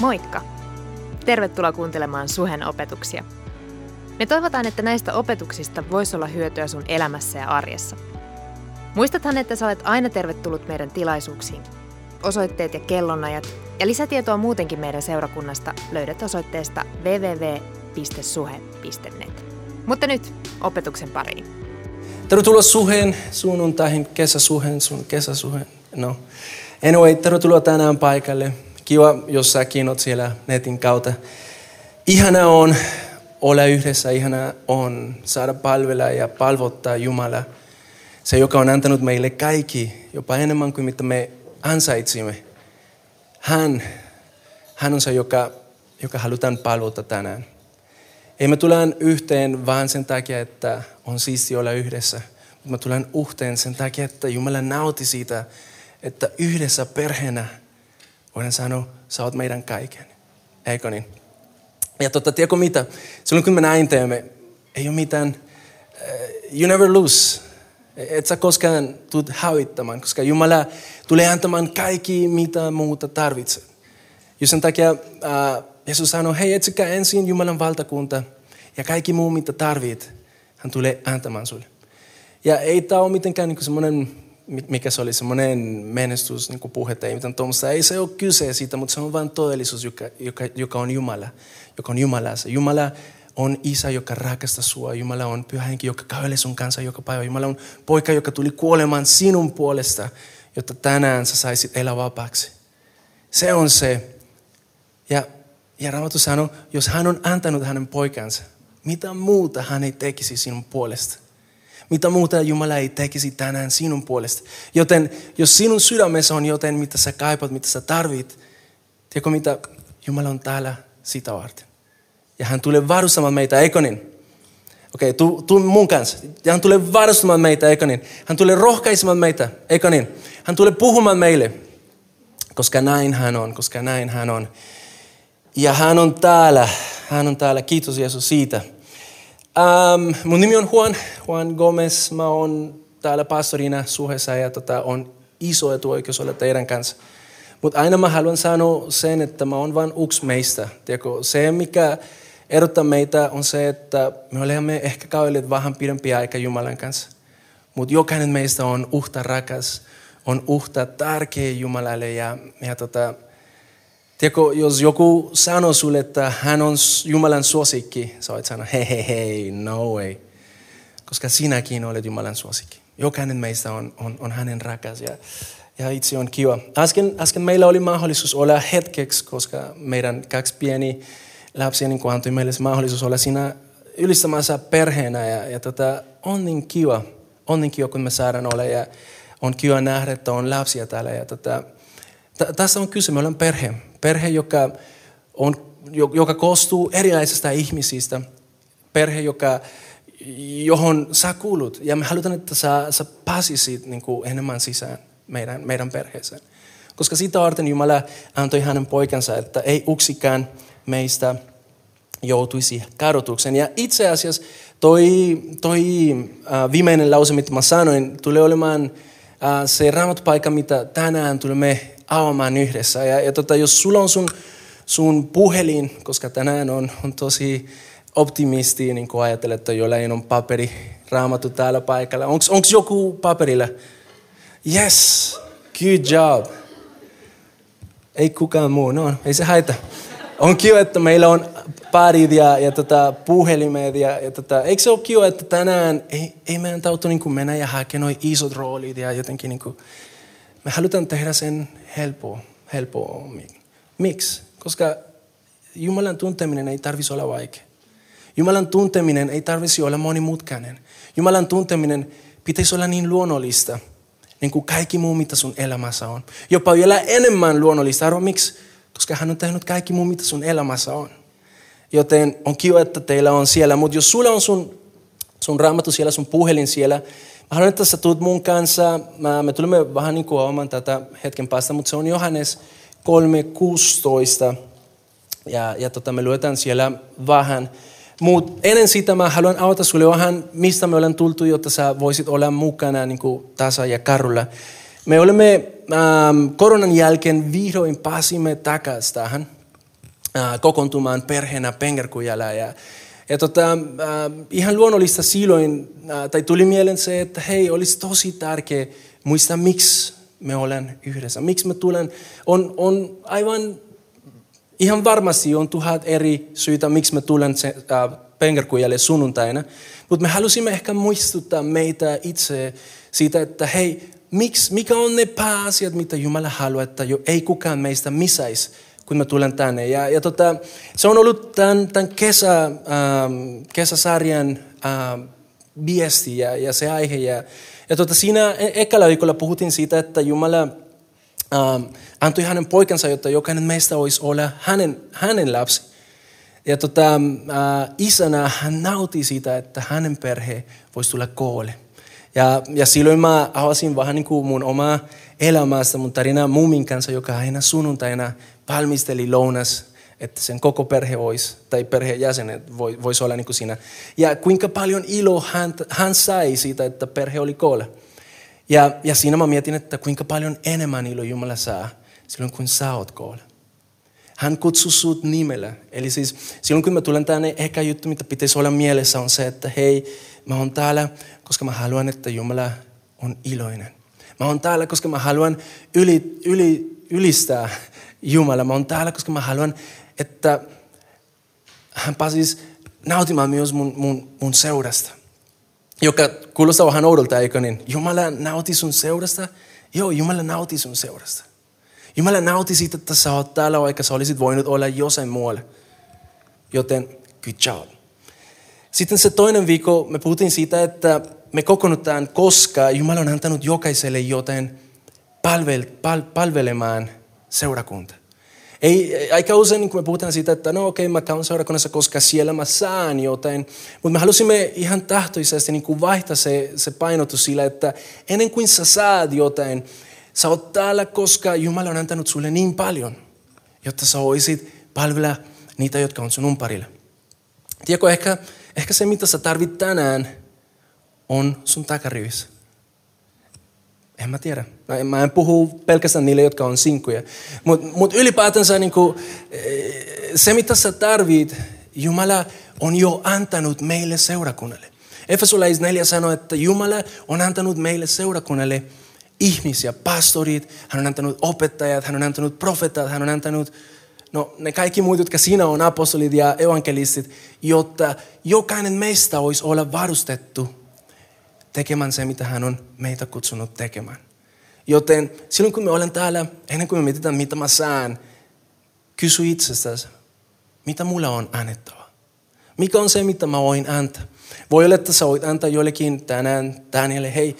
Moikka! Tervetuloa kuuntelemaan Suhen opetuksia. Me toivotaan, että näistä opetuksista voisi olla hyötyä sun elämässä ja arjessa. Muistathan, että sä olet aina tervetullut meidän tilaisuuksiin. Osoitteet ja kellonajat ja lisätietoa muutenkin meidän seurakunnasta löydät osoitteesta www.suhe.net. Mutta nyt opetuksen pariin. Tervetuloa Suheen, sunnuntaihin, kesäsuheen, sun kesäsuheen. No, anyway, tervetuloa tänään paikalle. Kiva, jos säkin oot siellä netin kautta. Ihana on olla yhdessä, ihana on saada palvella ja palvottaa Jumala. Se, joka on antanut meille kaikki, jopa enemmän kuin mitä me ansaitsimme. Hän, hän on se, joka, joka halutaan palvota tänään. Ei me tullaan yhteen vaan sen takia, että on siisti olla yhdessä. Mutta me tullaan yhteen sen takia, että Jumala nauti siitä, että yhdessä perheenä voidaan sanoa, sä oot meidän kaiken. Eikö niin? Ja tota, tiedätkö mitä? Silloin kun me näin teemme, ei ole mitään, uh, you never lose. Et sä koskaan tulet hävittämään, koska Jumala tulee antamaan kaikki, mitä muuta tarvitset. Ja sen takia uh, Jeesus sanoi, hei etsikää ensin Jumalan valtakunta ja kaikki muu, mitä tarvit, hän tulee antamaan sulle. Ja ei tämä ole mitenkään niin semmoinen mikä se oli semmoinen menestys, niin puhe tai mitään tuommoista. Ei se ole kyse siitä, mutta se on vain todellisuus, joka, joka, joka on Jumala. Joka on Jumala. Se Jumala on isä, joka rakastaa sua. Jumala on pyhä henki, joka kävelee sun kanssa joka päivä. Jumala on poika, joka tuli kuolemaan sinun puolesta, jotta tänään sä saisit elää vapaaksi. Se on se. Ja, ja Raamattu sanoo, jos hän on antanut hänen poikansa, mitä muuta hän ei tekisi sinun puolesta. Mitä muuta Jumala ei tekisi tänään sinun puolesta. Joten jos sinun sydämessä on joten, mitä sä kaipat, mitä sä tarvit, tiedätkö mitä? Jumala on täällä sitä varten. Ja hän tulee varustamaan meitä, eikö niin? Okei, okay, tuu, tuu mun kanssa. Ja hän tulee varustamaan meitä, eikö niin? Hän tulee rohkaisemaan meitä, eikö niin? Hän tulee puhumaan meille, koska näin hän on, koska näin hän on. Ja hän on täällä, hän on täällä. Kiitos Jeesus siitä. Um, mun nimi on Juan, Juan Gomez. Mä oon täällä pastorina suhessa ja tota, on iso etuoikeus olla teidän kanssa. Mutta aina mä haluan sanoa sen, että mä oon vain yksi meistä. Tiedätkö? Se, mikä erottaa meitä, on se, että me olemme ehkä kaudelleet vähän pidempiä aika Jumalan kanssa. Mutta jokainen meistä on uhta rakas, on uhta tärkeä Jumalalle. Ja, ja tota, Tiedätkö, jos joku sanoo sulle, että hän on Jumalan suosikki, sä voit sanoa, hei, hei, hei, no way. Koska sinäkin olet Jumalan suosikki. Jokainen meistä on, on, on hänen rakas ja, ja itse on kiva. Äsken, äsken meillä oli mahdollisuus olla hetkeksi, koska meidän kaksi pieni lapsia niin antoi meille mahdollisuus olla siinä ylistämässä perheenä. Ja, ja tota, on niin kiva, on niin kiva, kun me saadaan olla ja on kiva nähdä, että on lapsia täällä. Ja tota, t- tässä on kyse, me ollaan perhe. Perhe, joka, on, joka koostuu erilaisista ihmisistä. Perhe, joka, johon sä kuulut. Ja me halutaan, että sä, sä pääsisit niin kuin enemmän sisään meidän, meidän perheeseen. Koska siitä varten Jumala antoi hänen poikansa, että ei yksikään meistä joutuisi kadotuksen. Ja itse asiassa toi, toi äh, viimeinen lause, mitä mä sanoin, tulee olemaan äh, se raamatpaikka, mitä tänään tulemme avaamaan yhdessä. Ja, ja tota, jos sulla on sun, sun puhelin, koska tänään on, on tosi optimisti, niin kuin ajattelet, että jollain on paperi raamattu täällä paikalla. Onko joku paperilla? Yes, good job. Ei kukaan muu, no ei se haita. On kiva, että meillä on parit ja, ja tota, puhelimet. Ja, ja tota, eikö se ole kiva, että tänään ei, ei meidän tautu niin mennä ja hakea noin isot roolit ja jotenkin niin kuin, me halutaan tehdä sen helppo, helpommin. Miksi? Koska Jumalan tunteminen ei tarvitsisi olla vaikea. Jumalan tunteminen ei tarvitsisi olla monimutkainen. Jumalan tunteminen pitäisi olla niin luonnollista, niin kuin kaikki muu, mitä sun elämässä on. Jopa vielä enemmän luonnollista. Arvo miksi? Koska hän on tehnyt kaikki muu, mitä sun elämässä on. Joten on kiva, että teillä on siellä. Mutta jos sulla on sun, sun raamattu siellä, sun puhelin siellä, haluan, että sä tulet mun kanssa. Mä, me tulemme vähän niin kuin tätä hetken päästä, mutta se on Johannes 3.16. Ja, ja tota, me luetaan siellä vähän. Mutta ennen sitä mä haluan avata sulle vähän, mistä me ollaan tultu, jotta sä voisit olla mukana niin kuin tasa ja karulla. Me olemme ähm, koronan jälkeen vihdoin pääsimme takaisin tähän. äh, kokoontumaan perheenä Pengerkujalla. Ja, ja tota, äh, ihan luonnollista silloin, äh, tai tuli mieleen se, että hei, olisi tosi tärkeä muistaa, miksi me olen yhdessä. Miksi me tulen, on, on aivan ihan varmasti on tuhat eri syitä, miksi me tulen äh, Pengerkujalle sunnuntaina. Mutta me halusimme ehkä muistuttaa meitä itse siitä, että hei, miksi, mikä on ne pääasiat, mitä Jumala haluaa, että jo ei kukaan meistä misaisi, kun mä tulen tänne. Ja, ja tota, se on ollut tämän, tämän kesä, ähm, kesäsarjan ähm, viesti ja, ja se aihe. Ja, ja tota, siinä e-, ekalla viikolla puhuttiin siitä, että Jumala ähm, antoi hänen poikansa, jotta jokainen meistä olisi olla hänen, hänen lapsi. Ja tota, äh, isänä hän nauti siitä, että hänen perhe voisi tulla koolle. Ja, ja silloin mä avasin vähän niin kuin mun omaa elämästä, mun tarinaa mummin kanssa, joka aina sunnuntaina valmisteli lounas, että sen koko perhe voisi, tai perhejäsenet voisi olla niin kuin siinä. Ja kuinka paljon ilo hän, hän sai siitä, että perhe oli koolla. Ja, ja siinä mä mietin, että kuinka paljon enemmän ilo Jumala saa silloin, kun sä oot koolla. Hän kutsuu sut nimellä. Eli siis silloin kun mä tulen tänne, ehkä juttu, mitä pitäisi olla mielessä on se, että hei, mä oon täällä, koska mä haluan, että Jumala on iloinen. Mä oon täällä, koska mä haluan yli, yli, ylistää Jumala. Mä oon täällä, koska mä haluan, että hän pääsisi nautimaan myös mun, mun, mun seurasta. Joka kuulostaa vähän oudolta, eikö niin? Jumala nauti sun seurasta. Joo, Jumala nauti sun seurasta. Jumala nauti siitä, että sä oot täällä, vaikka sä olisit voinut olla jossain muualla. Joten good job. Sitten se toinen viikko me puhuttiin siitä, että me kokoonnutaan, koska Jumala on antanut jokaiselle joten palvel, pal, palvelemaan seurakunta. Ei, aika usein kun me puhutaan siitä, että no okei, okay, mä käyn seurakunnassa, koska siellä mä saan jotain. Mutta me halusimme ihan tahtoisesti niin kuin vaihtaa se, se painotus sillä, että ennen kuin sä saat jotain, Sä oot täällä, koska Jumala on antanut sulle niin paljon, jotta sä voisit palvella niitä, jotka on sun umparilla. Tiedätkö, ehkä, ehkä se, mitä sä tarvit tänään, on sun takarivissä. En mä tiedä. Mä en puhu pelkästään niille, jotka on sinkkuja. Mutta mut ylipäätänsä niin kuin, eh, se, mitä sä tarvit, Jumala on jo antanut meille seurakunnalle. Efesolais 4 sanoo, että Jumala on antanut meille seurakunnalle ihmisiä, pastorit, hän on antanut opettajat, hän on antanut profetat, hän on antanut no, ne kaikki muut, jotka siinä on, apostolit ja evankelistit, jotta jokainen meistä olisi olla varustettu tekemään se, mitä hän on meitä kutsunut tekemään. Joten silloin kun me olen täällä, ennen kuin me mietitään, mitä mä saan, kysy itsestäsi, mitä mulla on annettava. Mikä on se, mitä mä voin antaa? Voi olla, että sä voit antaa jollekin tänään, Danielle, hei,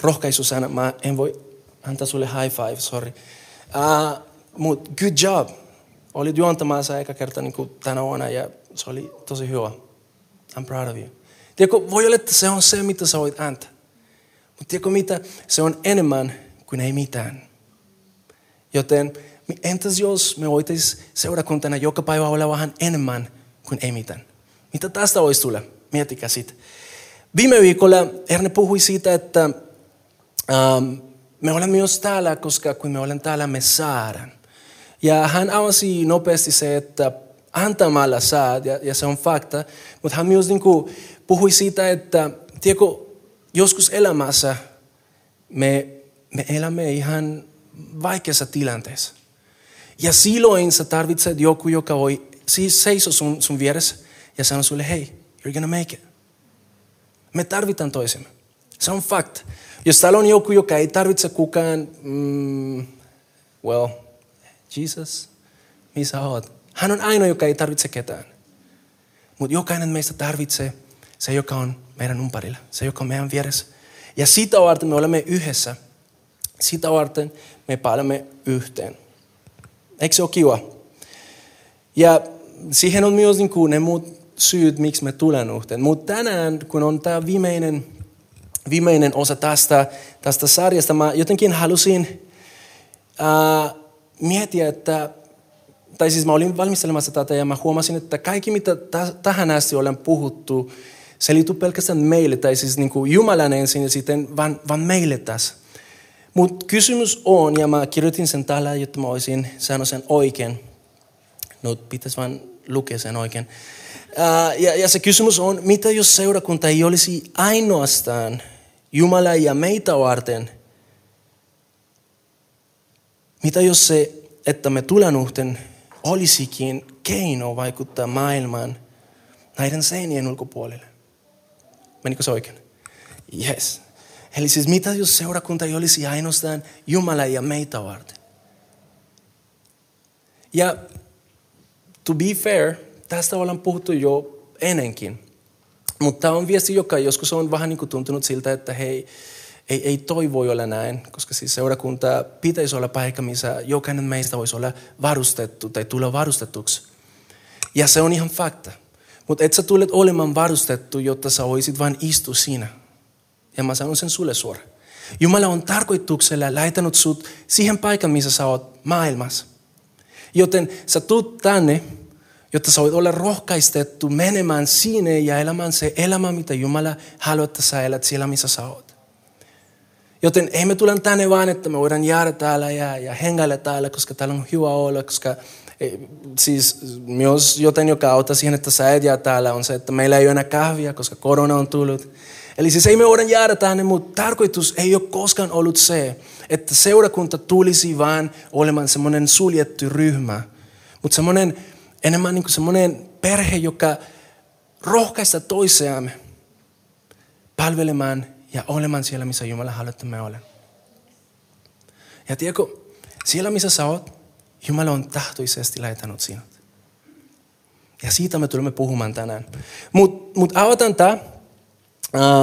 rohkaisusana. Mä en voi antaa sulle high five, sorry. Uh, Mutta good job. Olit juontamassa eka kerta niin kuin tänä vuonna ja se oli tosi hyvä. I'm proud of you. Tiedätkö, voi olla, että se on se, mitä sä voit antaa. Mutta tiedätkö mitä? Se on enemmän kuin ei mitään. Joten entäs jos me voitaisiin seurakuntana joka päivä olla vähän enemmän kuin ei mitään? Mitä tästä voisi tulla? Miettikää sitten. Viime viikolla Erne puhui siitä, että Um, me olemme myös täällä, koska kun me olemme täällä, me saadaan. Ja hän avasi nopeasti se, että antamalla saat, ja, ja se on fakta, mutta hän myös niin kuin puhui siitä, että tiedätkö, joskus elämässä me, me elämme ihan vaikeassa tilanteessa. Ja silloin sä tarvitset joku, joka voi siis seiso sun, sun vieressä ja sanoa sulle, hei, you're gonna make it. Me tarvitaan toisemme. Se on fakta. Jos täällä on joku, joka ei tarvitse kukaan, mm, well, Jesus, missä oot? Hän on ainoa, joka ei tarvitse ketään. Mutta jokainen meistä tarvitsee se, joka on meidän umparilla, se, joka on meidän vieressä. Ja sitä varten me olemme yhdessä. Sitä varten me palaamme yhteen. Eikö se ole kiva? Ja siihen on myös niin kuin ne muut syyt, miksi me tulemme yhteen. Mutta tänään, kun on tämä viimeinen viimeinen osa tästä, tästä sarjasta. Mä jotenkin halusin ää, miettiä, että, tai siis mä olin valmistelemassa tätä ja mä huomasin, että kaikki mitä t- tähän asti olen puhuttu, se liittyy pelkästään meille, tai siis niin kuin Jumalan ensin ja sitten vaan, vaan meille tässä. Mutta kysymys on, ja mä kirjoitin sen täällä, jotta mä olisin sanonut sen oikein. No, pitäisi vain lukea sen oikein. Uh, ja, ja se kysymys on, mitä jos seurakunta ei olisi ainoastaan Jumala ja meitä varten? Mitä jos se, että me tulenuhten olisikin keino vaikuttaa maailmaan näiden seinien ulkopuolelle? Menikö se oikein? Yes. Eli siis mitä jos seurakunta ei olisi ainoastaan Jumala ja meitä varten? Ja to be fair, tästä ollaan puhuttu jo ennenkin. Mutta tämä on viesti, joka joskus on vähän niin kuin tuntunut siltä, että hei, ei, ei toi voi olla näin, koska siis seurakunta pitäisi olla paikka, missä jokainen meistä voisi olla varustettu tai tulla varustetuksi. Ja se on ihan fakta. Mutta et sä tulet olemaan varustettu, jotta sä voisit vain istua siinä. Ja mä sanon sen sulle suoraan. Jumala on tarkoituksella lähetänyt sut siihen paikan, missä sä oot maailmassa. Joten sä tuut tänne, jotta sä voit olla rohkaistettu menemään sinne ja elämään se elämä, mitä Jumala haluaa, että sä elät siellä, missä sä oot. Joten ei me tule tänne vaan, että me voidaan jäädä täällä ja, ja hengailla täällä, koska täällä on hyvä olla, koska siis myös joten, joka auttaa siihen, että sä et jää täällä, on se, että meillä ei ole enää kahvia, koska korona on tullut. Eli siis ei me voida jäädä tänne, mutta tarkoitus ei ole koskaan ollut se, että seurakunta tulisi vaan olemaan semmoinen suljettu ryhmä, mutta semmoinen enemmän niin kuin semmoinen perhe, joka rohkaista toisiamme palvelemaan ja olemaan siellä, missä Jumala haluaa, että me olemme. Ja tiedätkö, siellä missä sä oot, Jumala on tahtoisesti lähetänyt sinut. Ja siitä me tulemme puhumaan tänään. Mutta mut aloitan tämä.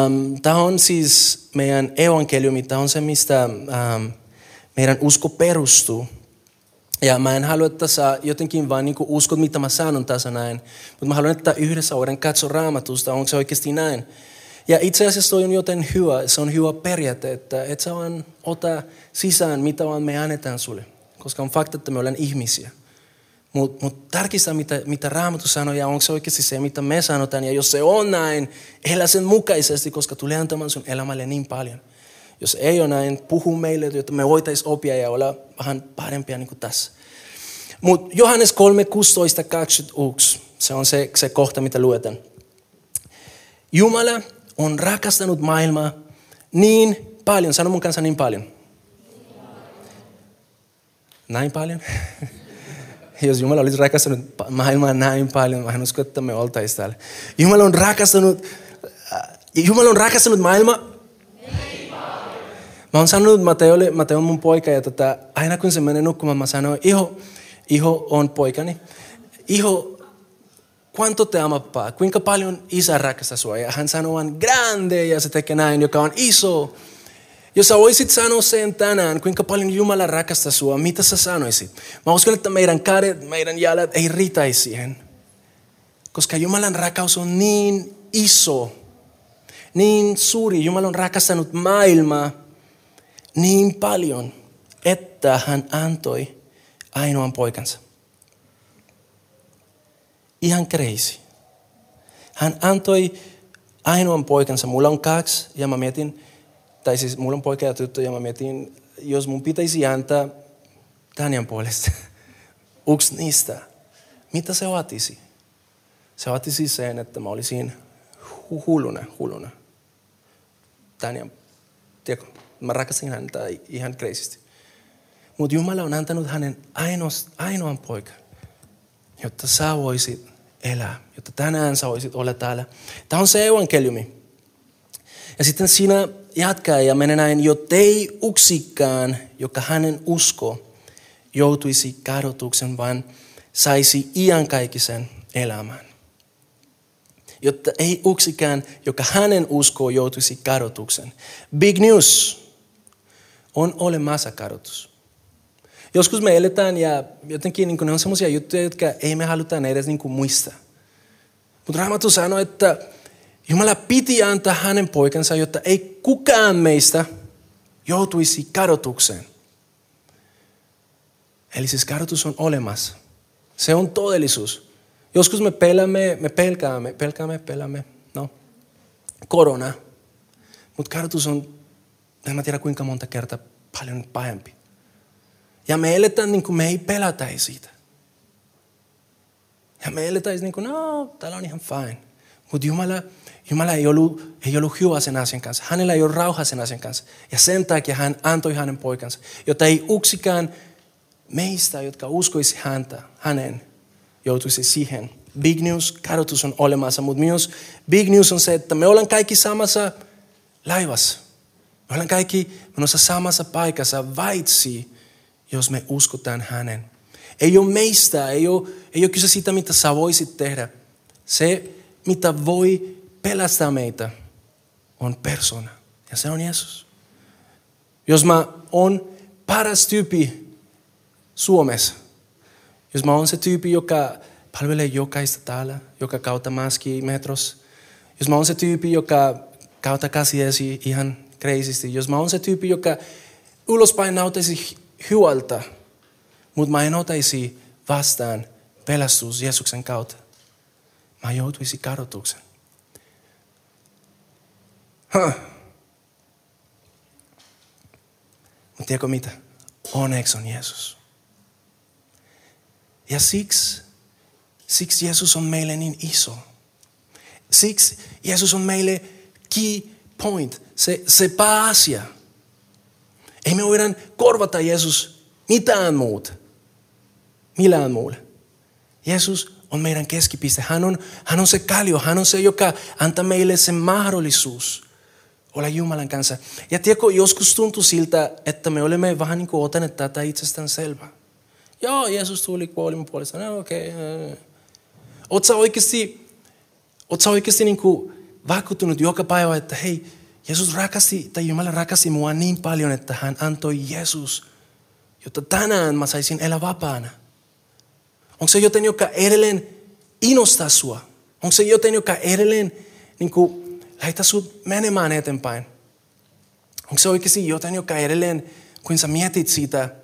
Um, tämä on siis meidän evankeliumi, tämä on se, mistä um, meidän usko perustuu. Ja mä en halua, että sä jotenkin vaan niin uskot, mitä mä sanon tässä näin. Mutta mä haluan, että yhdessä voidaan katsoa raamatusta, onko se oikeasti näin. Ja itse asiassa on joten hyvä, se on hyvä periaate, että et sä vaan ota sisään, mitä vaan me annetaan sulle. Koska on fakta, että me ollaan ihmisiä. Mutta mut tarkista, mitä, mitä Raamattu sanoo ja onko se oikeasti se, mitä me sanotaan. Ja jos se on näin, elä sen mukaisesti, koska tulee antamaan sun elämälle niin paljon. Jos ei ole näin, puhu meille, jotta me voitaisiin oppia ja olla vähän parempia niin kuin tässä. Mutta Johannes 3, 16, 21, se on se, se kohta, mitä luetaan. Jumala on rakastanut maailmaa niin paljon, sano mun kanssa niin paljon. Näin paljon? Jos Jumala olisi rakastanut maailmaa näin paljon, mä en usko, että me oltaisiin täällä. Jumala on rakastanut, äh, Jumala on rakastanut maailmaa Mä oon sanonut Mateolle, Mateo on mun poika ja tota, aina kun se menee nukkumaan, mä sanoin, iho, iho on poikani. Iho, cuánto te ama pa? Kuinka paljon isä rakastaa sua? Ja hän sanoo vaan grande ja se tekee näin, joka on iso. Jos sä voisit sanoa sen tänään, kuinka paljon Jumala rakastaa sua, mitä sä sanoisit? Mä uskon, että meidän kädet, meidän jalat ei riitäisi siihen. Koska Jumalan rakkaus on niin iso, niin suuri. Jumala on rakastanut maailmaa niin paljon, että hän antoi ainoan poikansa. Ihan crazy. Hän antoi ainoan poikansa. Mulla on kaksi ja mä mietin, tai siis mulla on poika ja tyttö ja mä mietin, jos mun pitäisi antaa Tanjan puolesta yksi niistä, mitä se vaatisi? Se vaatisi sen, että mä olisin hulluna, hulluna. Tanjan, tiedätkö, mä rakastin häntä ihan kreisisti. Mutta Jumala on antanut hänen ainoan poikan, jotta sä voisit elää, jotta tänään sä voisit olla täällä. Tämä on se evankeliumi. Ja sitten siinä jatkaa ja menee näin, ei yksikään, joka hänen usko joutuisi kadotuksen, vaan saisi iankaikkisen elämän. Jotta ei yksikään, joka hänen uskoo joutuisi kadotuksen. Big news on olemassa kadotus. Joskus me eletään ja jotenkin niin ne on sellaisia juttuja, jotka ei me haluta edes niin muistaa. Mutta Raamattu sanoi, että Jumala piti antaa hänen poikansa, jotta ei kukaan meistä joutuisi kadotukseen. Eli siis kadotus on olemassa. Se on todellisuus. Joskus me peläämme, me pelkäämme, pelkäämme, peläämme, no, korona. Mutta kadotus on en mä tiedä kuinka monta kertaa paljon pahempi. Ja me eletään niin kuin me ei pelätä siitä. Ja me eletäisiin niin kuin, no, täällä on ihan fine. Mutta Jumala, Jumala ei ollut, ei ollut hyvä sen asian kanssa. Hänellä ei ole rauha sen asian kanssa. Ja sen takia hän antoi hänen poikansa, jotta ei yksikään meistä, jotka uskoisi häntä, hänen, joutuisi siihen. Big news, kadotus on olemassa, mutta myös big news on se, että me ollaan kaikki samassa laivassa. Me ollaan kaikki menossa samassa paikassa, vaitsi, jos me uskotaan hänen. Ei ole meistä, ei ole, ei ole kyse siitä, mitä sä voisit tehdä. Se, mitä voi pelastaa meitä, on persona. Ja se on Jeesus. Jos mä on paras tyyppi Suomessa, jos mä oon se tyyppi, joka palvelee jokaista täällä, joka kautta maski metros, jos mä oon se tyyppi, joka kautta käsiesi ihan kreisisti, jos mä oon se tyyppi, joka ulospäin nautaisi hyvältä, mutta mä en otaisi vastaan pelastus Jeesuksen kautta, mä joutuisi kadotuksen. Huh. Mutta tiedätkö mitä? Onneksi on Jeesus. Ja siksi, siksi Jeesus on meille niin iso. Siksi Jeesus on meille key point, se, se pääasia. Ei me voida korvata Jeesus mitään muuta. Millään muulle. Jeesus on meidän keskipiste. Hän on, hän on se kallio. Hän on se, joka antaa meille sen mahdollisuus olla Jumalan kanssa. Ja tiedätkö, joskus tuntuu siltä, että me olemme vähän niin kuin otaneet tätä itsestään selvää. Joo, Jeesus tuli kuolimme puolesta. No okei. Okay. Oletko sä oikeasti, oot sä oikeasti niin kuin vakuuttunut joka päivä, että hei, Jeesus rakasti, tai Jumala rakasti mua niin paljon, että hän antoi Jeesus, jotta tänään mä saisin elää vapaana. Onko se joten, joka edelleen innostaa sua? Onko se joten, joka edelleen niin kuin, lähetä sut menemään eteenpäin? Onko se oikeasti joten, joka edelleen, kun sä mietit siitä,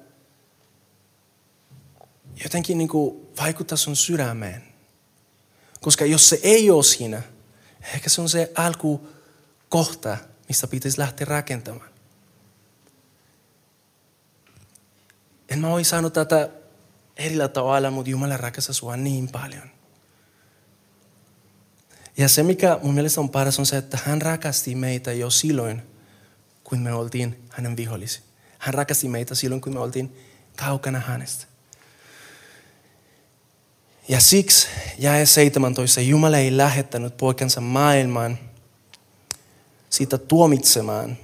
jotenkin niin kuin vaikuttaa sun sydämeen? Koska jos se ei ole siinä, ehkä se on se alkukohta, mistä pitäisi lähteä rakentamaan. En mä olisi saanut tätä erillä tavalla, mutta Jumala rakastaa sua niin paljon. Ja se, mikä mun mielestä on paras, on se, että hän rakasti meitä jo silloin, kun me oltiin hänen vihollisi. Hän rakasti meitä silloin, kun me oltiin kaukana hänestä. Ja siksi jäi 17 Jumala ei lähettänyt poikansa maailmaan sitä tuomitsemaan,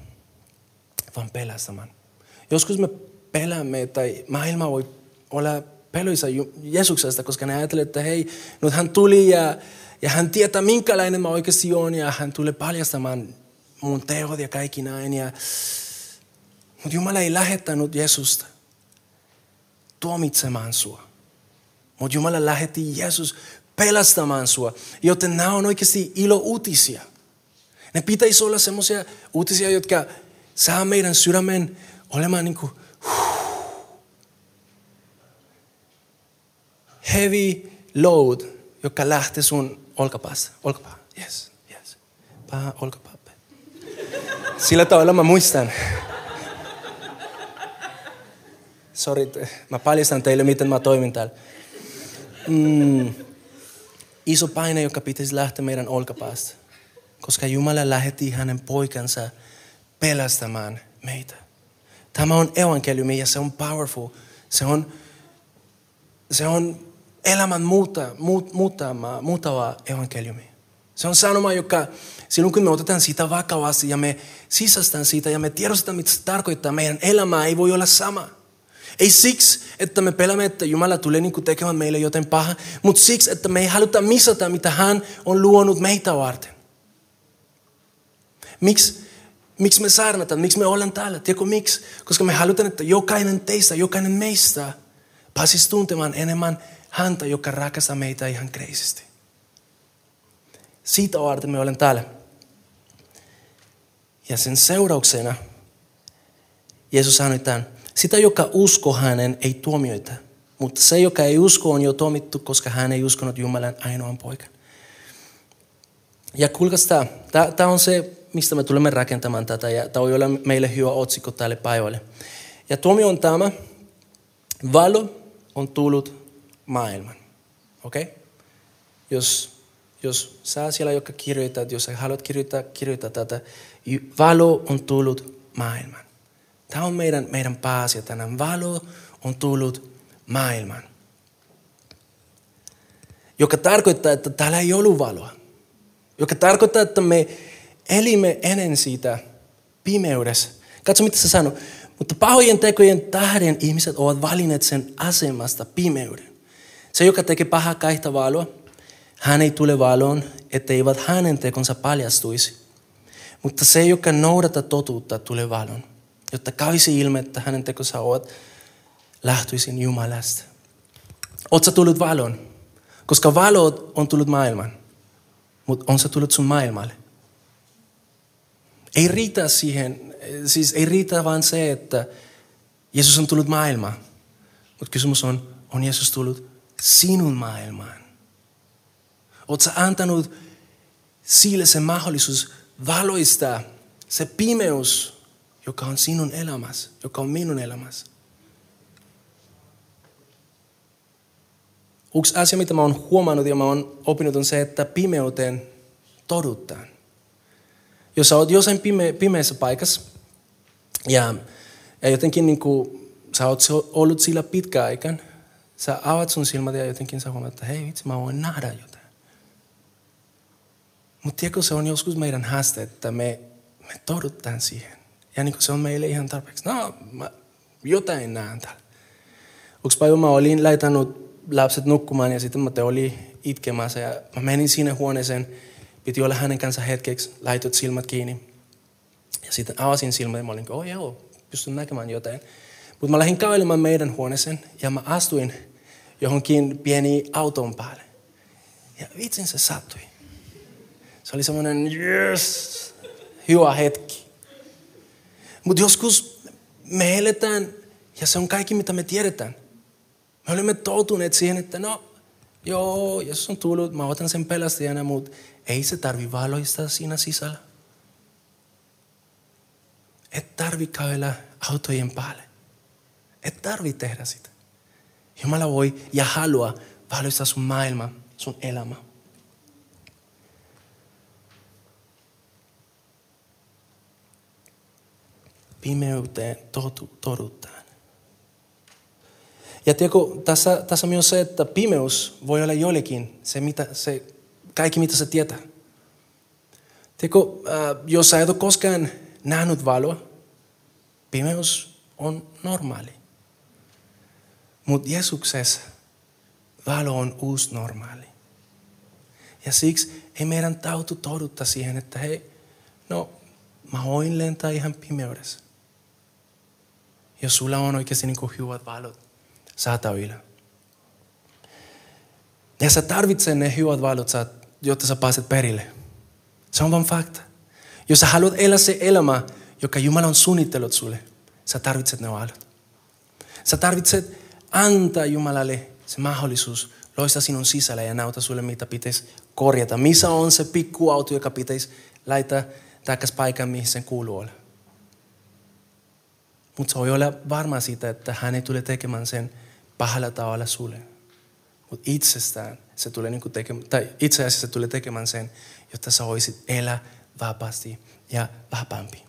vaan pelastamaan. Joskus me pelämme, tai maailma voi olla peloissa Jeesuksesta, koska ne ajattelee, että hei, nyt hän tuli ja, ja hän tietää minkälainen mä oikeasti on ja hän tulee paljastamaan mun teot ja kaikki näin. Ja... Mutta Jumala ei lähettänyt Jeesusta tuomitsemaan sua. Mutta Jumala lähetti Jeesus pelastamaan sua. Joten nämä on oikeasti ilo-uutisia. Ne pitäisi olla semmoisia uutisia, jotka saa meidän sydämen olemaan niin kuin, heavy load, joka lähtee sun olkapäästä. Olkapää, yes, yes. Pää, olkapää. Sillä tavalla mä muistan. Sori, mä paljastan teille, miten mä toimin täällä. Mm, iso paine, joka pitäisi lähteä meidän olkapäästä. Koska Jumala lähetti hänen poikansa pelastamaan meitä. Tämä on evankeliumi ja se on powerful. Se on, se on elämän muuta, muut, muutama, muutava evankeliumi. Se on sanoma, joka silloin kun me otetaan sitä vakavasti ja me sisästään siitä ja me tiedostetaan, mitä se tarkoittaa, meidän elämä ei voi olla sama. Ei siksi, että me pelämme, että Jumala tulee niin tekemään meille joten paha, mutta siksi, että me ei haluta misata, mitä hän on luonut meitä varten. Miksi? Miksi me saarnataan? Miksi me ollaan täällä? Tiedätkö miksi? Koska me halutaan, että jokainen teistä, jokainen meistä pääsisi tuntemaan enemmän häntä, joka rakastaa meitä ihan kreisisti. Siitä varten me olen täällä. Ja sen seurauksena Jeesus sanoi tämän, sitä joka usko hänen ei tuomioita, mutta se joka ei usko on jo tuomittu, koska hän ei uskonut Jumalan ainoan poikan. Ja kuulkaas tämä, tämä on se, mistä me tulemme rakentamaan tätä ja tämä voi olla meille hyvä otsikko tälle päivälle. Ja tuomio on tämä, valo on tullut maailman. Okei? Okay? jos, jos sä siellä, joka kirjoitat, jos sä haluat kirjoittaa, kirjoittaa tätä, valo on tullut maailman. Tämä on meidän, meidän pääasia tänään. Valo on tullut maailman. Joka tarkoittaa, että täällä ei ollut valoa. Joka tarkoittaa, että me elimme ennen siitä pimeydessä. Katso, mitä se sanoo. Mutta pahojen tekojen tähden ihmiset ovat valinneet sen asemasta pimeyden. Se, joka tekee pahaa kaihta valoa, hän ei tule valoon, etteivät hänen tekonsa paljastuisi. Mutta se, joka noudata totuutta, tulee valon, jotta kävisi ilme, että hänen tekonsa ovat lähtöisin Jumalasta. Oletko tullut valon? Koska valo on tullut maailmaan, mutta on se tullut sun maailmalle. Ei riitä siihen, siis ei riitä vaan se, että Jeesus on tullut maailmaan. Mutta kysymys on, on Jeesus tullut sinun maailmaan? Oletko antanut sille se mahdollisuus valoistaa se pimeys, joka on sinun elämässä, joka on minun elämässä? Yksi asia, mitä mä oon huomannut ja mä oon oppinut on se, että pimeyteen todutaan. Jos oot jossain pime, pimeässä paikassa ja, ja jotenkin niin kuin, sä oot ollut sillä pitkä aikaan, sä avaat sun silmät ja jotenkin sä huomaat, että hei vitsi, mä voin nähdä jotain. Mutta tiedätkö, se on joskus meidän haaste, että me, me todutaan siihen. Ja niin se on meille ihan tarpeeksi. No, mä jotain näen täällä. Yksi päivä mä olin laittanut lapset nukkumaan ja sitten mä oli itkemässä ja mä menin sinne huoneeseen. Piti olla hänen kanssa hetkeksi, laitot silmät kiinni. Ja sitten avasin silmät ja mä olin, oh joo, pystyn näkemään jotain. Mutta mä lähdin kävelemään meidän huoneeseen ja mä astuin johonkin pieni auton päälle. Ja vitsin se sattui. Se oli semmoinen, yes, hyvä hetki. Mutta joskus me eletään, ja se on kaikki mitä me tiedetään. Me olemme tottuneet siihen, että no, joo, jos on tullut, mä otan sen pelastajana, mutta ei se tarvi valoista siinä sisällä. Et tarvi kävellä autojen päälle. Et tarvi tehdä sitä. Jumala voi ja haluaa valoistaa sun maailma, sun elämä. Pimeyteen todutaan. Ja tiedätkö, tässä, tässä myös se, että pimeys voi olla joillekin se, mitä, se kaikki, mitä se tietää. Tiedätkö, äh, jos sä et ole koskaan nähnyt valoa, pimeys on normaali. Mutta Jeesuksessa valo on uusi normaali. Ja siksi ei meidän tautu todutta siihen, että hei, no mä voin lentää ihan pimeydessä. Jos sulla on oikeasti niin hyvät valot saatavilla. Ja sä tarvitset ne hyvät valot, jotta sä pääset perille. Se on vain fakta. Jos sä haluat elää se elämä, joka Jumala on suunnitellut sulle, sä tarvitset ne valot. Sä tarvitset antaa Jumalalle se mahdollisuus loista sinun sisällä ja näytä sulle, mitä pitäisi korjata. Missä on se pikkuauto, joka pitäisi laittaa takas paikan, mihin sen kuuluu olla. Mutta se voi olla varma siitä, että hän ei tule tekemään sen pahalla tavalla sulle. Mutta itsestään se tulee niin tekemään, tai itse asiassa tulee tekemään sen, jotta sä voisit elää vapaasti ja vapaampi.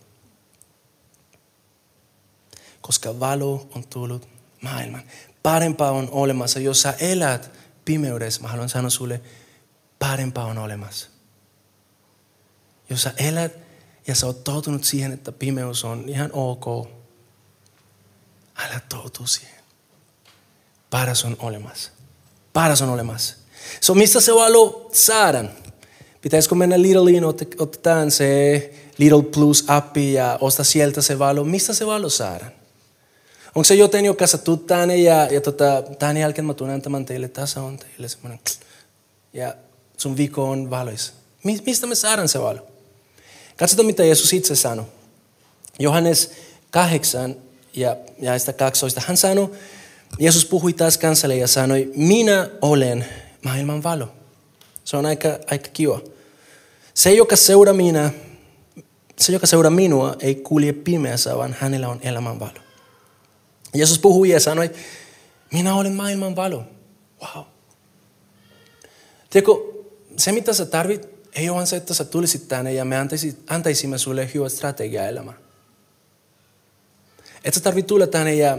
Koska valo on tullut maailman parempaa on olemassa. Jos sä elät pimeydessä, mä haluan sanoa sulle, parempaa on olemassa. Jos sä elät ja sä oot tottunut siihen, että pimeys on ihan ok, älä totu siihen. Paras on olemassa. Paras on olemassa. So mistä se valo saadaan? Pitäisikö mennä Lidliin, otetaan se Lidl Plus appi ja ostaa sieltä se valo. Mistä se valo saadaan? Onko se joten, joka sä tuut tänne ja, ja tota, tämän jälkeen mä tunnen tämän teille, tässä on teille semmoinen. Ja sun viikko on valoissa. Mistä me saadaan se valo? Katsotaan, mitä Jeesus itse sanoi. Johannes 8 ja, ja sitä 12. Hän sanoi, Jeesus puhui taas kansalle ja sanoi, minä olen maailman valo. Se on aika, aika kiva. Se, joka seuraa minä, se, joka seuraa minua, ei kulje pimeässä, vaan hänellä on elämän valo. Jeesus puhui ja sanoi, minä olen maailman valo. Wow. Tiedätkö, se mitä sä tarvit, ei ole se, että sä tulisit tänne ja me antaisimme sulle hyvä strategia elämään. Et sä tarvit tulla tänne ja,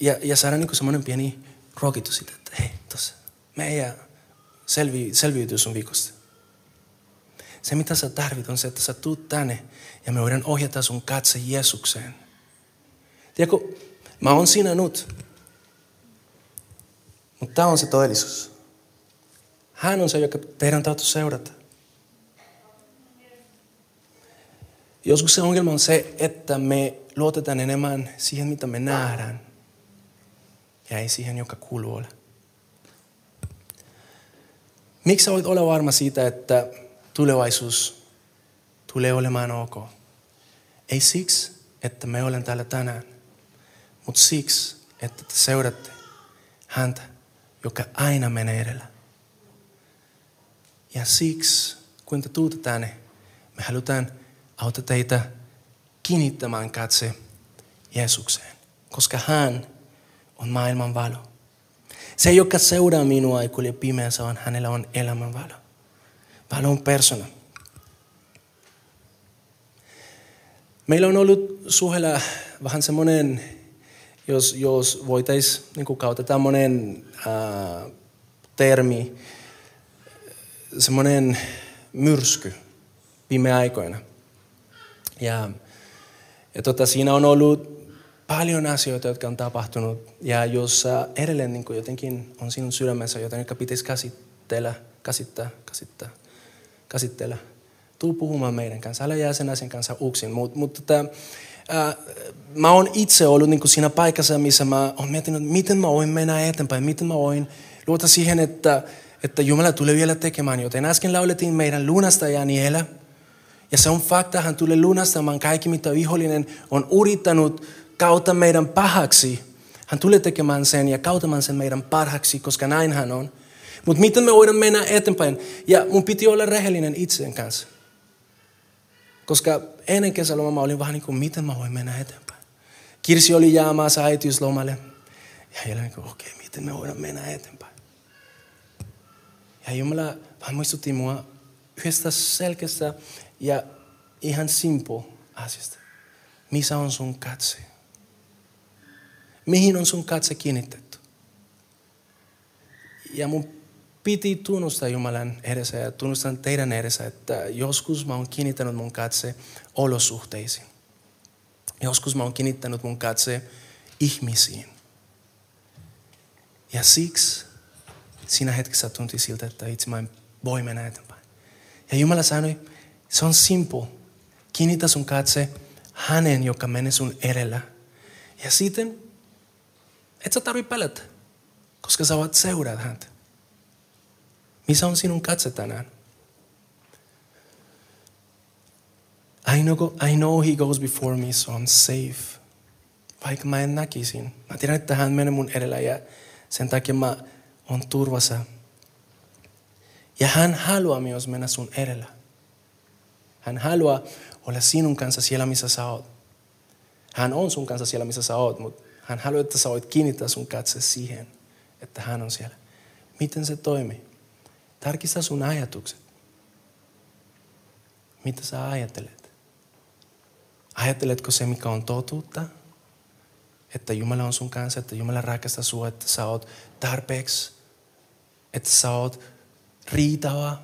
ja, ja saada niinku semmoinen pieni ruokitus siitä, että hei, tossa, meidän selvi, selviytyy sun viikosta. Se mitä sä tarvit on se, että sä tuut tänne ja me voidaan ohjata sun katse Jeesukseen. Tiedätkö, mä oon siinä nyt. Mutta tämä on se todellisuus. Hän on se, joka teidän täytyy seurata. Joskus se ongelma on se, että me luotetaan enemmän siihen, mitä me nähdään, ja ei siihen, joka kuuluu ole. Miksi voit olla varma siitä, että tulevaisuus tulee olemaan ok? Ei siksi, että me olen täällä tänään, mutta siksi, että te seuratte häntä, joka aina menee edellä. Ja siksi, kun te tuutte tänne, me halutaan auttaa teitä kiinnittämään katse Jeesukseen, koska hän on maailman valo. Se, joka seuraa minua ei kulje pimeässä, vaan hänellä on elämän valo. Valo on persona. Meillä on ollut suhella vähän semmoinen, jos, jos voitaisiin niin kautta tämmöinen äh, termi, semmoinen myrsky viime aikoina. Ja, ja tota, siinä on ollut paljon asioita, jotka on tapahtunut. Ja jos edelleen niin jotenkin on sinun sydämessä jotain, joka pitäisi käsitellä, käsittää, käsittää, käsitellä. Tuu puhumaan meidän kanssa. Älä jää sen asian kanssa uksin. Mutta mut, tota, äh, mä oon itse ollut niin siinä paikassa, missä mä oon miettinyt, miten mä voin mennä eteenpäin. Miten mä voin luota siihen, että, että Jumala tulee vielä tekemään joten. Äsken laulettiin meidän lunastajani elä. Ja se on fakta, hän tulee lunastamaan kaikki, mitä vihollinen on urittanut kautta meidän pahaksi. Hän tulee tekemään sen ja kautamaan sen meidän parhaaksi, koska näin hän on. Mutta miten me voidaan mennä eteenpäin? Ja mun piti olla rehellinen itseen kanssa. Koska ennen kesälomaa mä olin vähän niin kuin, miten mä voin mennä eteenpäin. Kirsi oli jäämässä äitiyslomalle. Ja olin niin okei, okay, miten me voidaan mennä eteenpäin. Ja Jumala vähän muistutti mua yhdestä selkeästä ja ihan simple asiasta. Missä on sun katse? Mihin on sun katse kiinnitetty? Ja mun piti tunnustaa Jumalan edessä ja tunnustaa teidän edessä, että joskus mä oon kiinnittänyt mun katse olosuhteisiin. Joskus mä oon kiinnittänyt mun katse ihmisiin. Ja siksi siinä hetkessä tunti siltä, että itse mä en voi mennä eteenpäin. Ja Jumala sanoi, se on simple. Kiinnitä sun katse hänen, joka menee sun edellä. Ja sitten et sä tarvitse pelätä, koska sä voit seurata häntä. Missä on sinun katse tänään? I know, I know he goes before me, so I'm safe. Vaikka mä en näkisin. Mä tiedän, että hän menee mun edellä ja sen takia mä on turvassa. Ja hän haluaa myös mennä sun edellä. Hän haluaa olla sinun kanssa siellä, missä sä oot. Hän on sun kanssa siellä, missä sä oot, mutta hän haluaa, että sä voit kiinnittää sun katse siihen, että hän on siellä. Miten se toimii? Tarkista sun ajatukset. Mitä sä ajattelet? Ajatteletko se, mikä on totuutta? Että Jumala on sun kanssa, että Jumala rakastaa sua, että sä oot tarpeeksi, että sä oot riitava.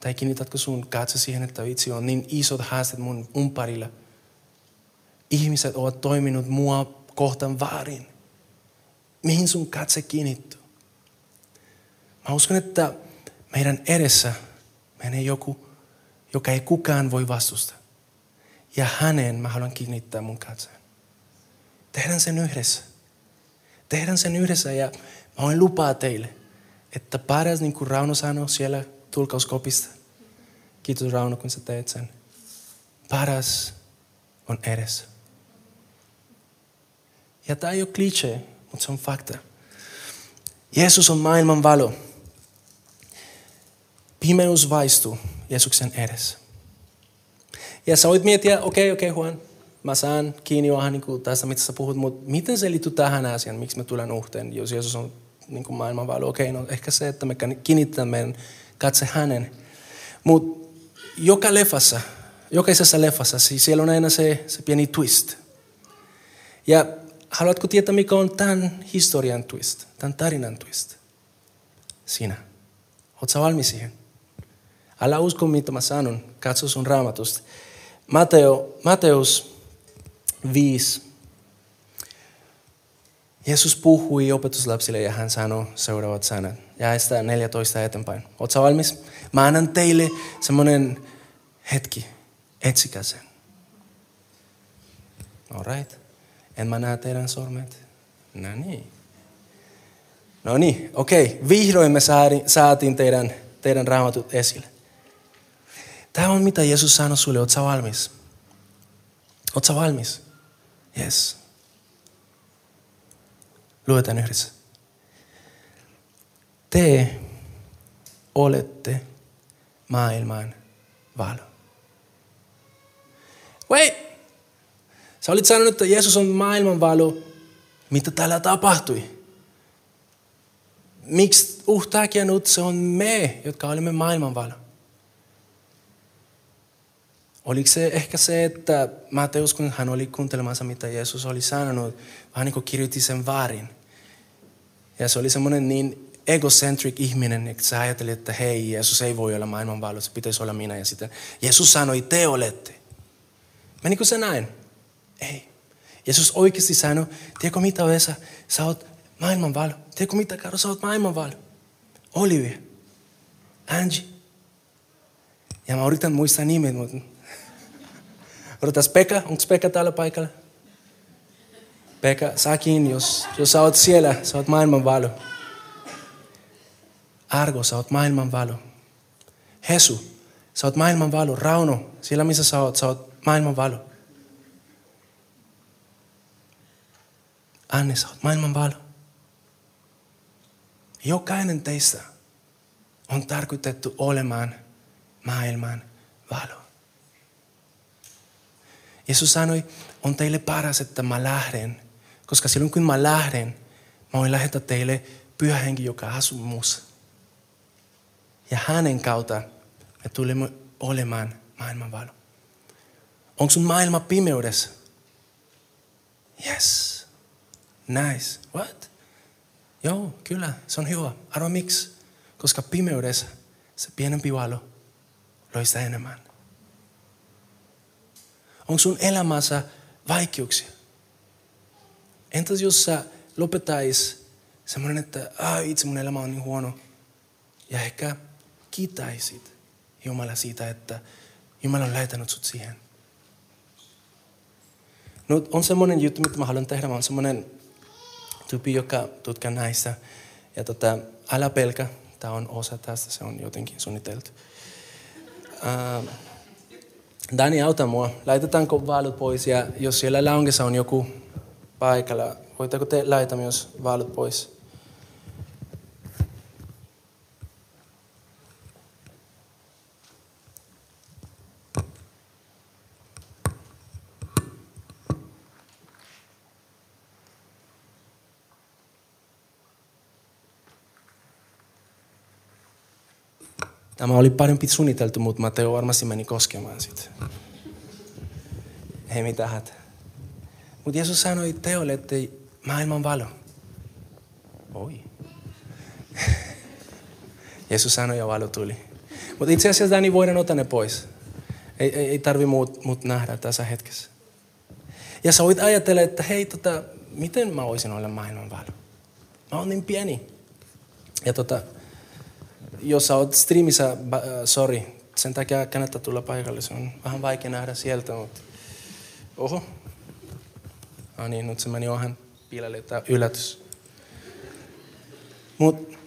Tai kiinnitätkö sun katse siihen, että vitsi on niin isot haasteet mun umparilla – ihmiset ovat toiminut mua kohtaan väärin. Mihin sun katse kiinnittyy? Mä uskon, että meidän edessä menee joku, joka ei kukaan voi vastustaa. Ja hänen mä haluan kiinnittää mun katseen. Tehdään sen yhdessä. Tehdään sen yhdessä ja mä voin lupaa teille, että paras niin kuin Rauno sanoi siellä tulkauskopista. Kiitos Rauno, kun sä teet sen. Paras on edessä. Ja tämä ei ole klise, mutta se on fakta. Jeesus on maailman valo. Pimeys vaistuu Jeesuksen edessä. Ja sä voit miettiä, okei, okay, okei okay, Juan, mä saan kiinni vähän niin kuin tästä, mitä sä puhut, mutta miten se liittyy tähän asiaan, miksi me tulen uhteen, jos Jeesus on niin kuin maailman valo? Okei, okay, no ehkä se, että me kiinnitetään meidän katse hänen. Mutta joka leffassa, jokaisessa leffassa, siis siellä on aina se, se pieni twist. Ja haluatko tietää, mikä on tämän historian twist, tämän tarinan twist? Sinä. Oletko valmis siihen? Älä usko, mitä mä sanon. Katso sun raamatusta. Mateo, Mateus 5. Jeesus puhui opetuslapsille ja hän sanoi seuraavat sanat. Ja sitä 14 eteenpäin. Oletko valmis? Mä annan teille semmoinen hetki. Etsikää sen. All right. En mä näe teidän sormet. No niin. No niin, okei. Vihdoin me saatiin teidän, teidän raamatut esille. Tämä on mitä Jeesus sanoi sulle. Oletko valmis? Oletko valmis? Yes. Luetaan yhdessä. Te olette maailman valo. Wait! Sä olit sanonut, että Jeesus on maailman valo. Mitä täällä tapahtui? Miksi uhtakia nyt se on me, jotka olimme maailman valo? Oliko se ehkä se, että Matteus, kun hän oli kuuntelemassa, mitä Jeesus oli sanonut, vähän niin kirjoitti sen väärin. Ja se oli semmoinen niin egocentric ihminen, että sä ajattelit, että hei, Jeesus ei voi olla maailman valo, se pitäisi olla minä. Ja sitten Jeesus sanoi, te olette. Menikö se näin? Ei. Jeesus oikeasti sanoi, tiedätkö mitä Vesa, sä oot maailman valo. Tiedätkö mitä Karo, sä oot maailman valo. Olivia, Angie. Ja mä yritän muistaa nimet, mutta Odotas Pekka, onko Pekka täällä paikalla? Pekka, säkin, jos, jos sä oot siellä, sä oot maailman valo. Argo, sä oot maailman valo. Hesu, sä oot maailman valo. Rauno, siellä missä sä oot, sä oot maailman valo. Anne, sä oot maailman valo. Jokainen teistä on tarkoitettu olemaan maailman valo. Jeesus sanoi, on teille paras, että mä lähden. Koska silloin kun mä lähden, mä voin lähettää teille pyhä henki, joka asuu muussa. Ja hänen kautta me tulemme olemaan maailman valo. Onko sun maailma pimeydessä? Yes. Nice. What? Joo, kyllä, se on hyvä. Arva miksi? Koska pimeydessä se pienempi valo loista enemmän. Onko sun elämässä vaikeuksia? Entäs jos sä lopetais semmoinen, että ah, itse mun elämä on niin huono. Ja ehkä kiitäisit Jumala siitä, että Jumala on lähetänyt sut siihen. No, on semmoinen juttu, mitä mä haluan tehdä. Mä oon semmoinen tyyppi, joka tutkaa näissä. Ja tota, älä pelkä. Tämä on osa tästä. Se on jotenkin suunniteltu. Uh, Dani, auta mua. Laitetaanko vaalut pois ja jos siellä loungessa on joku paikalla, voitteko te laittaa myös vaalut pois? Tämä oli parempi suunniteltu, mutta Mateo varmasti meni koskemaan sitä. Ei mitään hätä. Mutta Jeesus sanoi, te olette maailman valo. Oi. Jeesus sanoi ja valo tuli. Mutta itse asiassa Dani voidaan ottaa ne pois. Ei, ei, ei tarvi muut, muut nähdä tässä hetkessä. Ja sä voit ajatella, että hei, tota, miten mä voisin olla maailman valo? Mä oon niin pieni. Ja tota, jos sä oot streamissä, äh, sorry, sen takia kannattaa tulla paikalle. Se on vähän vaikea nähdä sieltä, mutta oho. Ah niin, nyt se meni ohan piilelle, tämä yllätys. Mut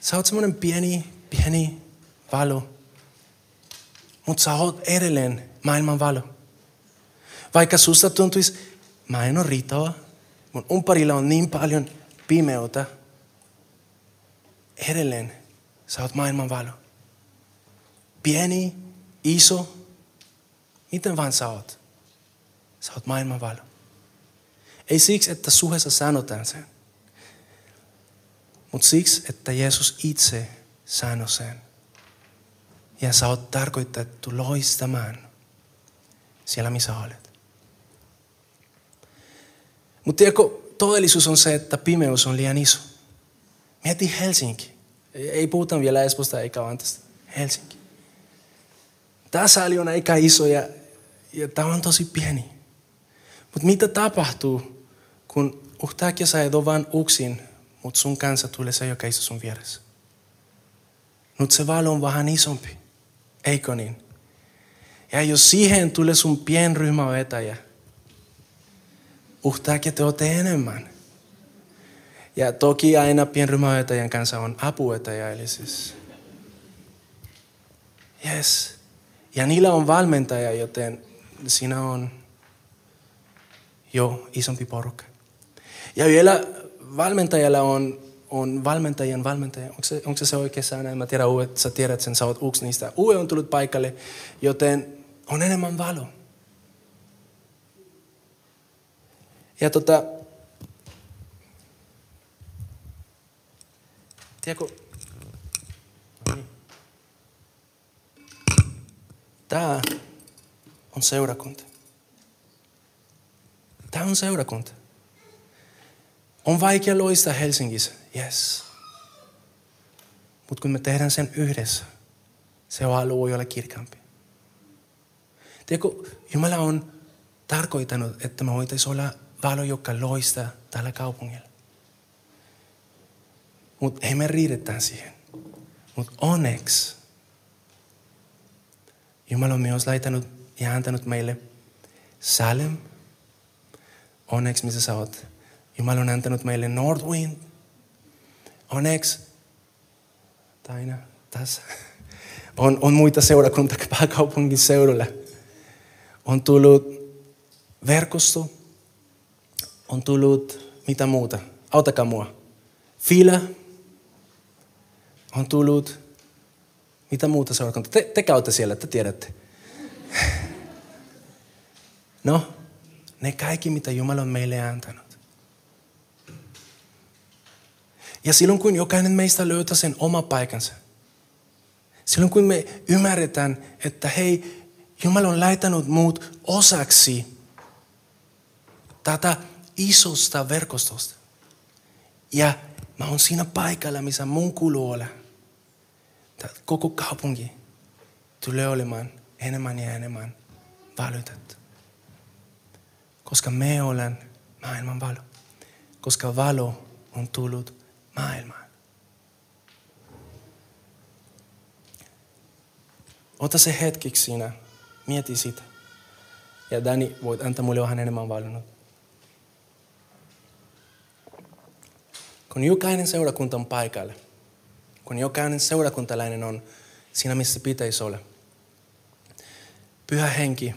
sä oot semmonen pieni, pieni valo. Mutta sä oot edelleen maailman valo. Vaikka susta tuntuisi, mä en ole riittävä. Mun umparilla on niin paljon pimeyttä. Edelleen Sä oot maailman valo. Pieni, iso, miten vaan sä oot. Sä oot maailman valo. Ei siksi, että suhessa sanotaan sen, mutta siksi, että Jeesus itse sanoi sen. Ja sä oot tarkoitettu loistamaan siellä, missä olet. Mutta tiedätkö, todellisuus on se, että pimeys on liian iso. Mieti Helsinki. Ei puhuta vielä Espoosta eikä vaan tästä. Helsinki. Tämä sali on aika iso ja, ja tämä on tosi pieni. Mutta mitä tapahtuu, kun yhtäkkiä sä et ole vain yksin, mutta sun kanssa tulee se, joka istuu sun vieressä. Nyt se valo on vähän isompi, eikö niin? Ja jos siihen tulee sun pienryhmävetäjä, yhtäkkiä te olette enemmän. Ja toki aina pienryhmävetäjän kanssa on apuvetäjä, eli siis yes. Ja niillä on valmentaja, joten siinä on jo isompi porukka. Ja vielä valmentajalla on, on valmentajan valmentaja. Onko se, onko se, oikea sana? En mä tiedä, Uwe, sä tiedät sen, sä oot yksi niistä. Uwe on tullut paikalle, joten on enemmän valo. Ja tota, tiedätkö, tämä on seurakunta. Tämä on seurakunta. On vaikea loistaa Helsingissä, yes. Mutta kun me tehdään sen yhdessä, se alue olla kirkkaampi. Tiedätkö, Jumala on tarkoittanut, että me voitaisiin olla valo, joka loistaa tällä kaupungilla. Mutta ei me riidetään siihen. Mutta onneksi Jumala on myös laitanut ja antanut meille Salem. Onneksi missä sä oot. Jumala on antanut meille Nordwind. Onneksi. Taina, tässä. On, on muita seurakuntia pääkaupungin seudulla. On tullut verkosto. On tullut mitä muuta. Autakaa mua. Fila. On tullut mitä muuta seurakunta? Te, te käytte siellä, te tiedätte. No, ne kaikki, mitä Jumala on meille antanut. Ja silloin kun jokainen meistä löytää sen oma paikansa, silloin kun me ymmärretään, että hei, Jumala on laitanut muut osaksi tätä isosta verkostosta. Ja mä oon siinä paikalla, missä mun kuuluu olla koko kaupunki tulee olemaan enemmän ja enemmän valotettu. Koska me olen maailman valo. Koska valo on tullut maailmaan. Ota se hetkiksi siinä, mieti sitä. Ja Dani, voit antaa mulle vähän enemmän valonnut. Kun jokainen seurakunta on paikalla, kun jokainen seurakuntalainen on siinä, missä pitäisi olla. Pyhä henki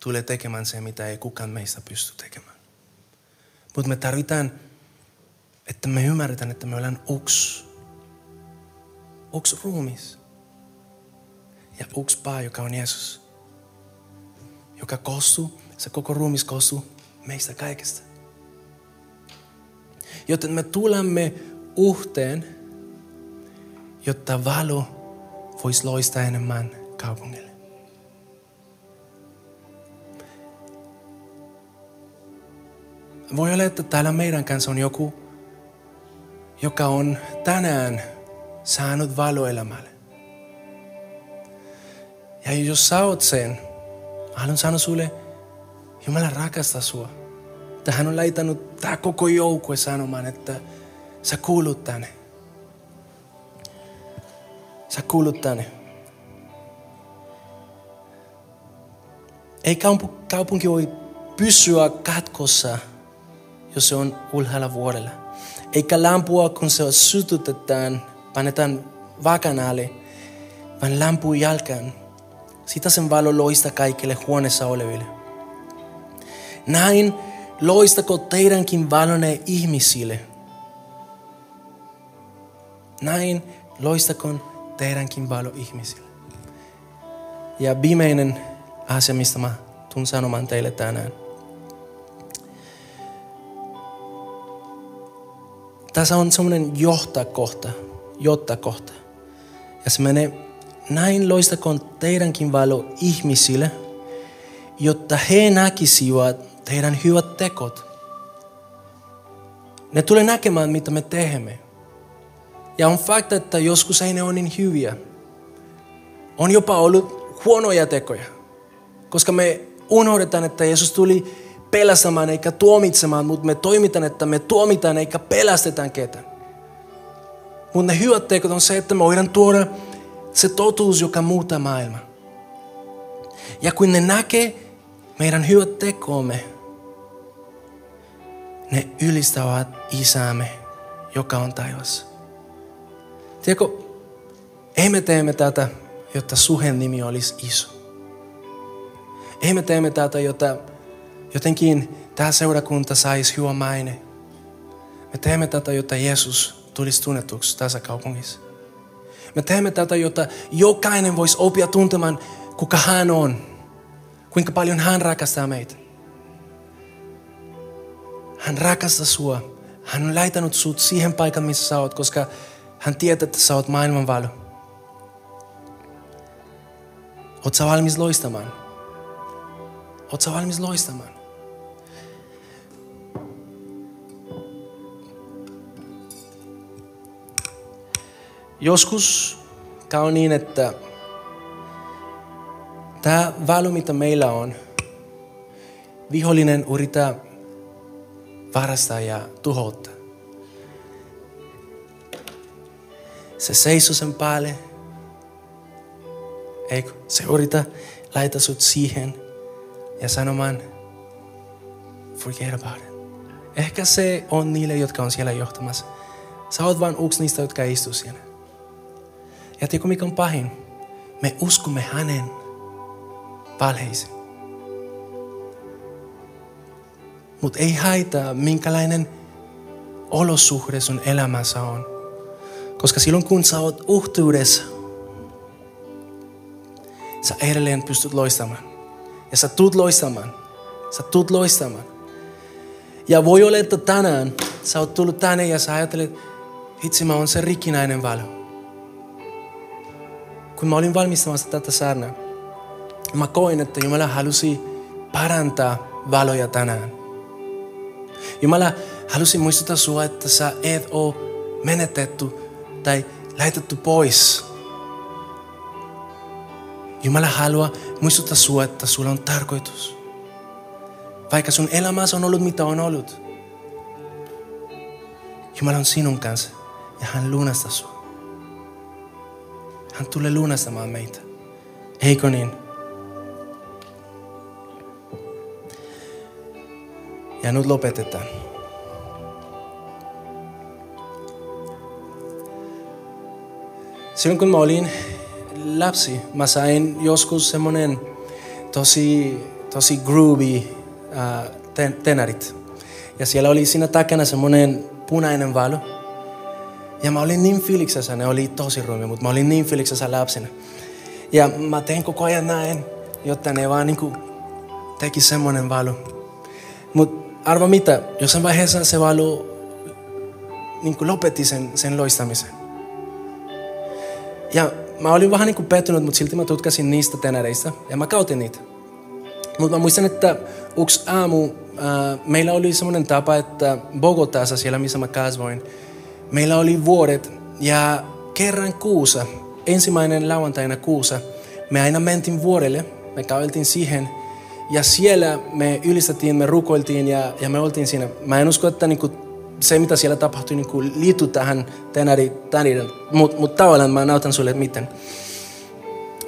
tulee tekemään se, mitä ei kukaan meistä pysty tekemään. Mutta me tarvitaan, että me ymmärretään, että me ollaan yksi, yksi ruumis. Ja yksi paa, joka on Jeesus. Joka koostuu, se koko ruumis koostuu meistä kaikesta. Joten me tulemme uhteen jotta valo voisi loistaa enemmän kaupungille. Voi olla, että täällä meidän kanssa on joku, joka on tänään saanut valoelämälle. Ja jos sä oot sen, haluan sanoa sulle, Jumala rakastaa sua. Tähän on laitanut tämä koko joukkue sanomaan, että sä kuulut tänne. Sä kuulut tänne. Ei kaupunki voi pysyä katkossa, jos se on ylhäällä vuodella. Eikä lampua, kun se sytytetään, panetaan vakan alle, vaan lampu jalkaan. Sitä sen valo loista kaikille huoneessa oleville. Näin loistako teidänkin valone ihmisille. Näin loistakoon teidänkin valo ihmisille. Ja viimeinen asia, mistä mä tuun sanomaan teille tänään. Tässä on semmoinen johtakohta, jotta kohta. Ja se menee näin loistakoon teidänkin valo ihmisille, jotta he näkisivät teidän hyvät tekot. Ne tulee näkemään, mitä me teemme. Ja on fakta, että joskus ei ne ole niin hyviä. On jopa ollut huonoja tekoja. Koska me unohdetaan, että Jeesus tuli pelastamaan eikä tuomitsemaan, mutta me toimitaan, että me tuomitaan eikä pelastetaan ketään. Mutta ne hyvät tekot on se, että me voidaan tuoda se totuus, joka muuttaa maailmaa. Ja kun ne näkee meidän hyvät tekomme, ne ylistävät isäämme, joka on taivassa. Tiedätkö, ei me teemme tätä, jotta suhen nimi olisi iso. Ei me teemme tätä, jotta jotenkin tämä seurakunta saisi hyvä maine. Me teemme tätä, jotta Jeesus tulisi tunnetuksi tässä kaupungissa. Me teemme tätä, jotta jokainen voisi oppia tuntemaan, kuka hän on. Kuinka paljon hän rakastaa meitä. Hän rakastaa sua. Hän on laitanut sut siihen paikan, missä sä oot, koska hän tietää, että sä oot maailman valo. Oot sä valmis loistamaan? Oot sä valmis loistamaan? Joskus käy niin, että tämä valo, mitä meillä on, vihollinen yrittää varastaa ja tuhota. Se seisoo sen päälle. Eikö? Se yrittää laittaa sut siihen ja sanomaan, forget about it. Ehkä se on niille, jotka on siellä johtamassa. Sä oot vain yksi niistä, jotka istuu siellä. Ja tiedätkö mikä on pahin? Me uskomme hänen valheisiin. Mutta ei haittaa, minkälainen olosuhde sun elämässä on. Koska silloin kun sä oot uhtuudessa, sä edelleen pystyt loistamaan. Ja sä tuut loistamaan. Sä tuut loistamaan. Ja voi olla, että tänään sä oot tullut tänne ja sä ajattelet, itse mä oon se rikkinäinen valo kun mä olin valmistamassa tätä saarnaa, mä koin, että Jumala halusi parantaa valoja tänään. Jumala halusi muistuttaa sua, että sä et ole menetetty tai lähetetty pois. Jumala haluaa muistuttaa sua, että sulla on tarkoitus. Vaikka sun elämässä on ollut mitä on ollut. Jumala on sinun kanssa ja hän lunastaa sua. Hän tulee lunastamaan meitä. Eikö niin? Ja nyt lopetetaan. Silloin kun mä olin lapsi, mä sain joskus semmonen tosi, tosi groovy äh, ten, tenarit. Ja siellä oli siinä takana semmonen punainen valo. Ja mä olin niin fiiliksessä, ne oli tosi ruumi, mutta mä olin niin fiiliksessä lapsena. Ja mä tein koko ajan näin, jotta ne vaan niinku teki semmoinen valo. Mutta arva mitä, jossain vaiheessa se valo niinku lopetti sen, sen loistamisen. Ja mä olin vähän niinku pettynyt, mutta silti mä tutkasin niistä tenereistä ja mä kautin niitä. Mutta mä muistan, että yksi aamu äh, meillä oli semmoinen tapa, että Bogotassa siellä, missä mä kasvoin, meillä oli vuodet ja kerran kuussa, ensimmäinen lauantaina kuussa, me aina mentiin vuodelle, me käveltiin siihen ja siellä me ylistettiin, me rukoiltiin ja, ja me oltiin siinä. Mä en usko, että niinku se mitä siellä tapahtui niinku liittyy tähän tänäri, tänäri mutta mut tavallaan mä näytän sulle miten.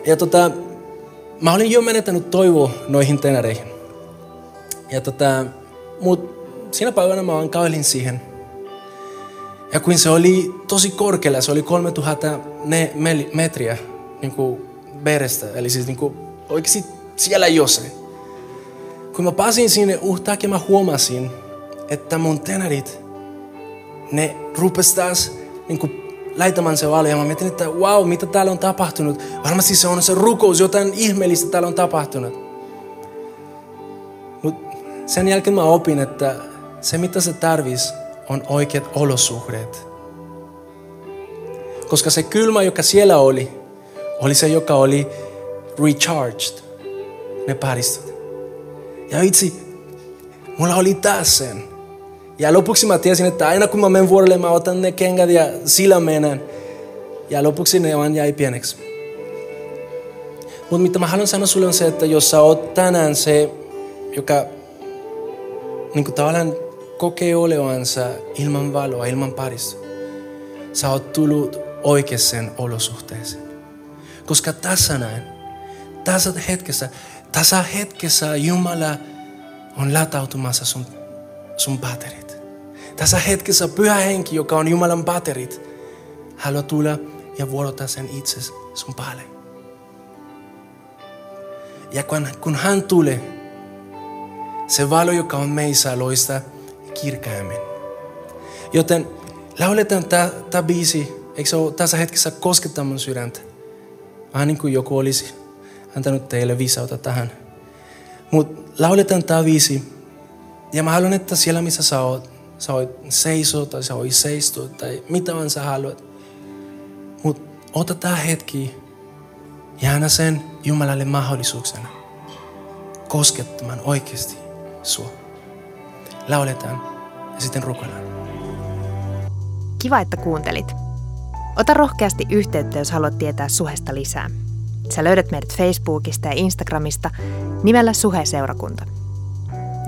Ja tota, mä olin jo menettänyt toivoa noihin tenareihin. Ja tota, mut siinä päivänä mä vaan siihen. Ja kun se oli tosi korkealla, se oli 3000 metriä niin kuin verestä, eli siis niin kuin oikeasti siellä jossain. Kun mä pääsin sinne, uhtakin mä huomasin, että mun tenarit, ne rupes taas niin kuin laitamaan se valo. Ja mä mietin, että wow, mitä täällä on tapahtunut. Varmasti se on se rukous, jotain ihmeellistä täällä on tapahtunut. Mut sen jälkeen mä opin, että se mitä se tarvisi, on oikeat olosuhteet. Koska se kylmä, joka siellä oli, oli se, joka oli recharged, ne paristot. Ja itse, mulla oli taas sen. Ja lopuksi mä tiesin, että aina kun mä menen vuorelle, mä otan ne kengät ja sillä menen. Ja lopuksi ne vaan jäi pieneksi. Mutta mitä mä haluan sanoa sulle on se, että jos sä oot tänään se, joka niin kuin tavallaan kokee olevansa ilman valoa, ilman parissa, sä oot tullut oikeaan olosuhteeseen. Koska tässä näin, tässä hetkessä, tässä hetkessä Jumala on latautumassa sun, sun batterit. Tässä hetkessä pyhä henki, joka on Jumalan batterit, haluaa tulla ja vuorota sen itse sun päälle. Ja kun, kun hän tulee, se valo, joka on meissä, loista kirkkaammin. Joten lauletaan tämä biisi, eikö se ole tässä hetkessä koskettaa mun sydäntä? Vähän niin kuin joku olisi antanut teille viisautta tähän. Mutta lauletaan tämä biisi. Ja mä haluan, että siellä missä sä oot, sä seisoa tai sä voit seistua tai mitä vaan sä haluat. Mutta ota tämä hetki ja anna sen Jumalalle mahdollisuuksena koskettamaan oikeasti sua. Lauletaan ja sitten rukoillaan. Kiva, että kuuntelit. Ota rohkeasti yhteyttä, jos haluat tietää Suhesta lisää. Sä löydät meidät Facebookista ja Instagramista nimellä Suhe-seurakunta.